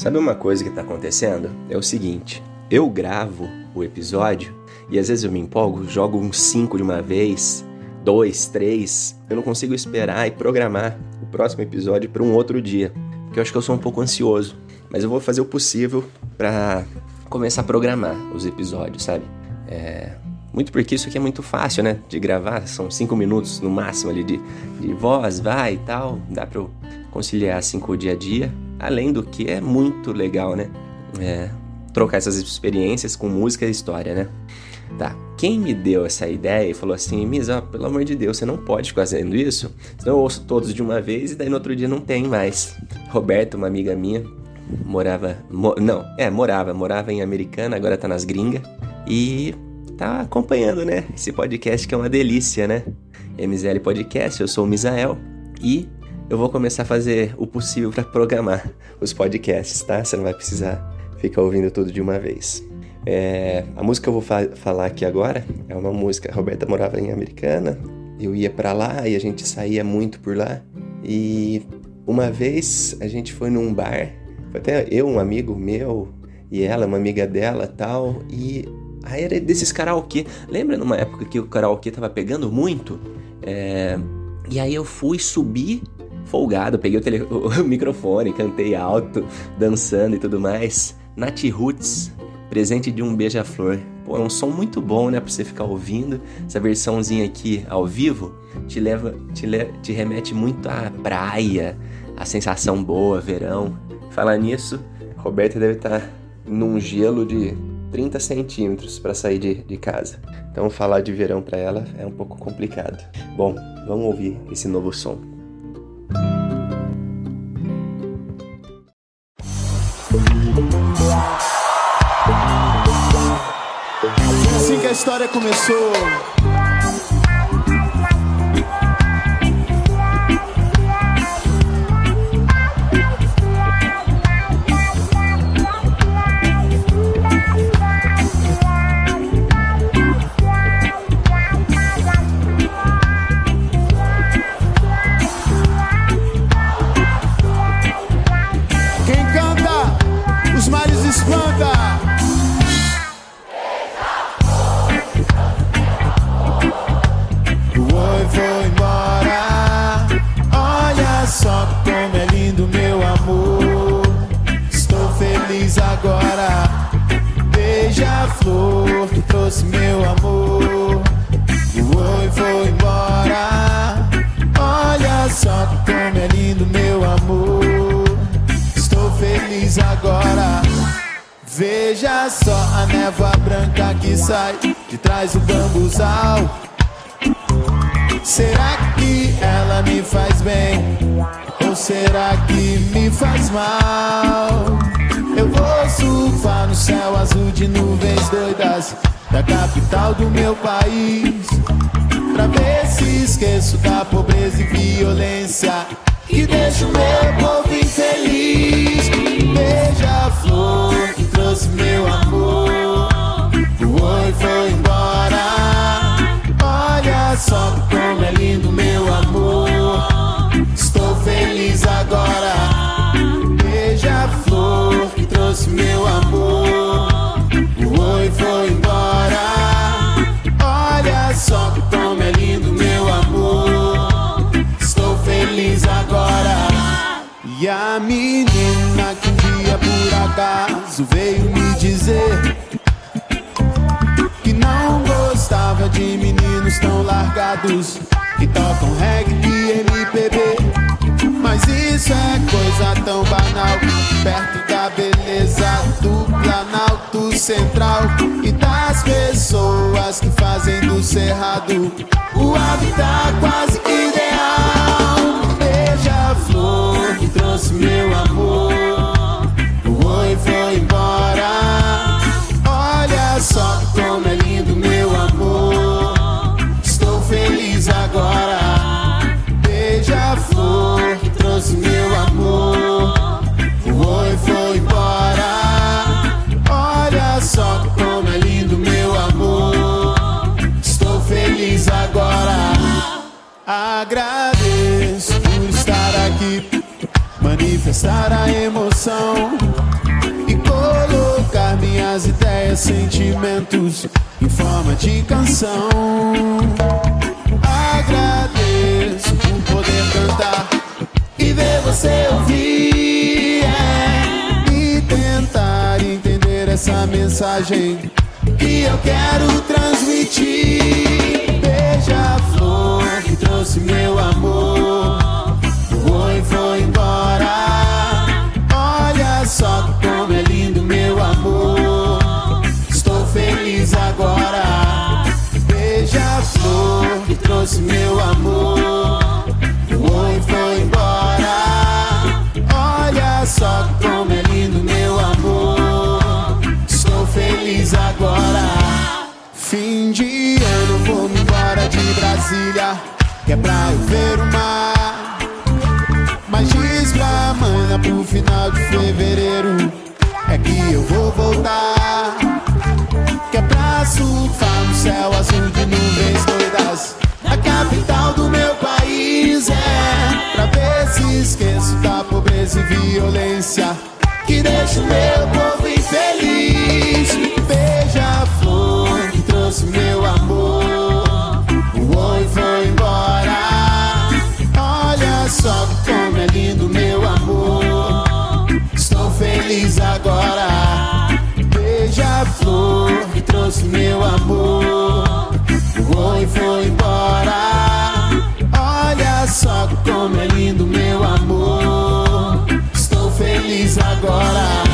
Sabe uma coisa que tá acontecendo? É o seguinte: eu gravo o episódio e às vezes eu me empolgo, jogo uns 5 de uma vez, dois, três. Eu não consigo esperar e programar o próximo episódio para um outro dia, porque eu acho que eu sou um pouco ansioso. Mas eu vou fazer o possível para começar a programar os episódios, sabe? É, muito porque isso aqui é muito fácil, né? De gravar, são cinco minutos no máximo ali de, de voz, vai e tal. Dá pra eu conciliar assim com o dia a dia. Além do que é muito legal, né? É, trocar essas experiências com música e história, né? Tá, quem me deu essa ideia e falou assim, Misa, pelo amor de Deus, você não pode ficar fazendo isso, senão eu ouço todos de uma vez e daí no outro dia não tem mais. Roberta, uma amiga minha, morava, mo, não, é, morava, morava em Americana, agora tá nas gringas, e tá acompanhando, né, esse podcast que é uma delícia, né? MZL Podcast, eu sou o Misael, e eu vou começar a fazer o possível para programar os podcasts, tá? Você não vai precisar ficar ouvindo tudo de uma vez. É, a música que eu vou fa falar aqui agora é uma música. A Roberta morava em Americana, eu ia para lá e a gente saía muito por lá. E uma vez a gente foi num bar, foi até eu, um amigo meu, e ela, uma amiga dela tal, e aí era desses karaokê. Lembra numa época que o karaokê tava pegando muito? É, e aí eu fui subir folgado, peguei o, tele, o, microfone, cantei alto, dançando e tudo mais. Nath Roots, presente de um beija-flor. Pô, é um som muito bom, né, pra você ficar ouvindo. Essa versãozinha aqui ao vivo te leva, te, le, te remete muito à praia, a sensação boa, verão. Falar nisso, Roberta deve estar tá num gelo de 30 centímetros para sair de, de casa. Então falar de verão para ela é um pouco complicado. Bom, vamos ouvir esse novo som. História começou. Veja só a névoa branca que sai de trás do bambuzal. Será que ela me faz bem? Ou será que me faz mal? Eu vou surfar no céu azul de nuvens doidas da capital do meu país. Pra ver se esqueço da pobreza e violência que deixa o meu povo infeliz. Beija dizer que não gostava de meninos tão largados que tocam reggae e MPB. Mas isso é coisa tão banal perto da beleza do Planalto Central e das pessoas que fazem do cerrado o habitat quase manifestar a emoção minhas ideias, sentimentos em forma de canção. Agradeço por poder cantar e ver você ouvir é, e tentar entender essa mensagem que eu quero transmitir. Beija-flor que trouxe meu amor, Brasília. Que é pra eu ver o mar. Mas diz pra mana pro final de fevereiro. É que eu vou voltar. Que é pra surfar no céu azul de nuvens doidas. A capital do meu país é. Pra ver se esqueço da pobreza e violência. Que deixa o meu povo agora.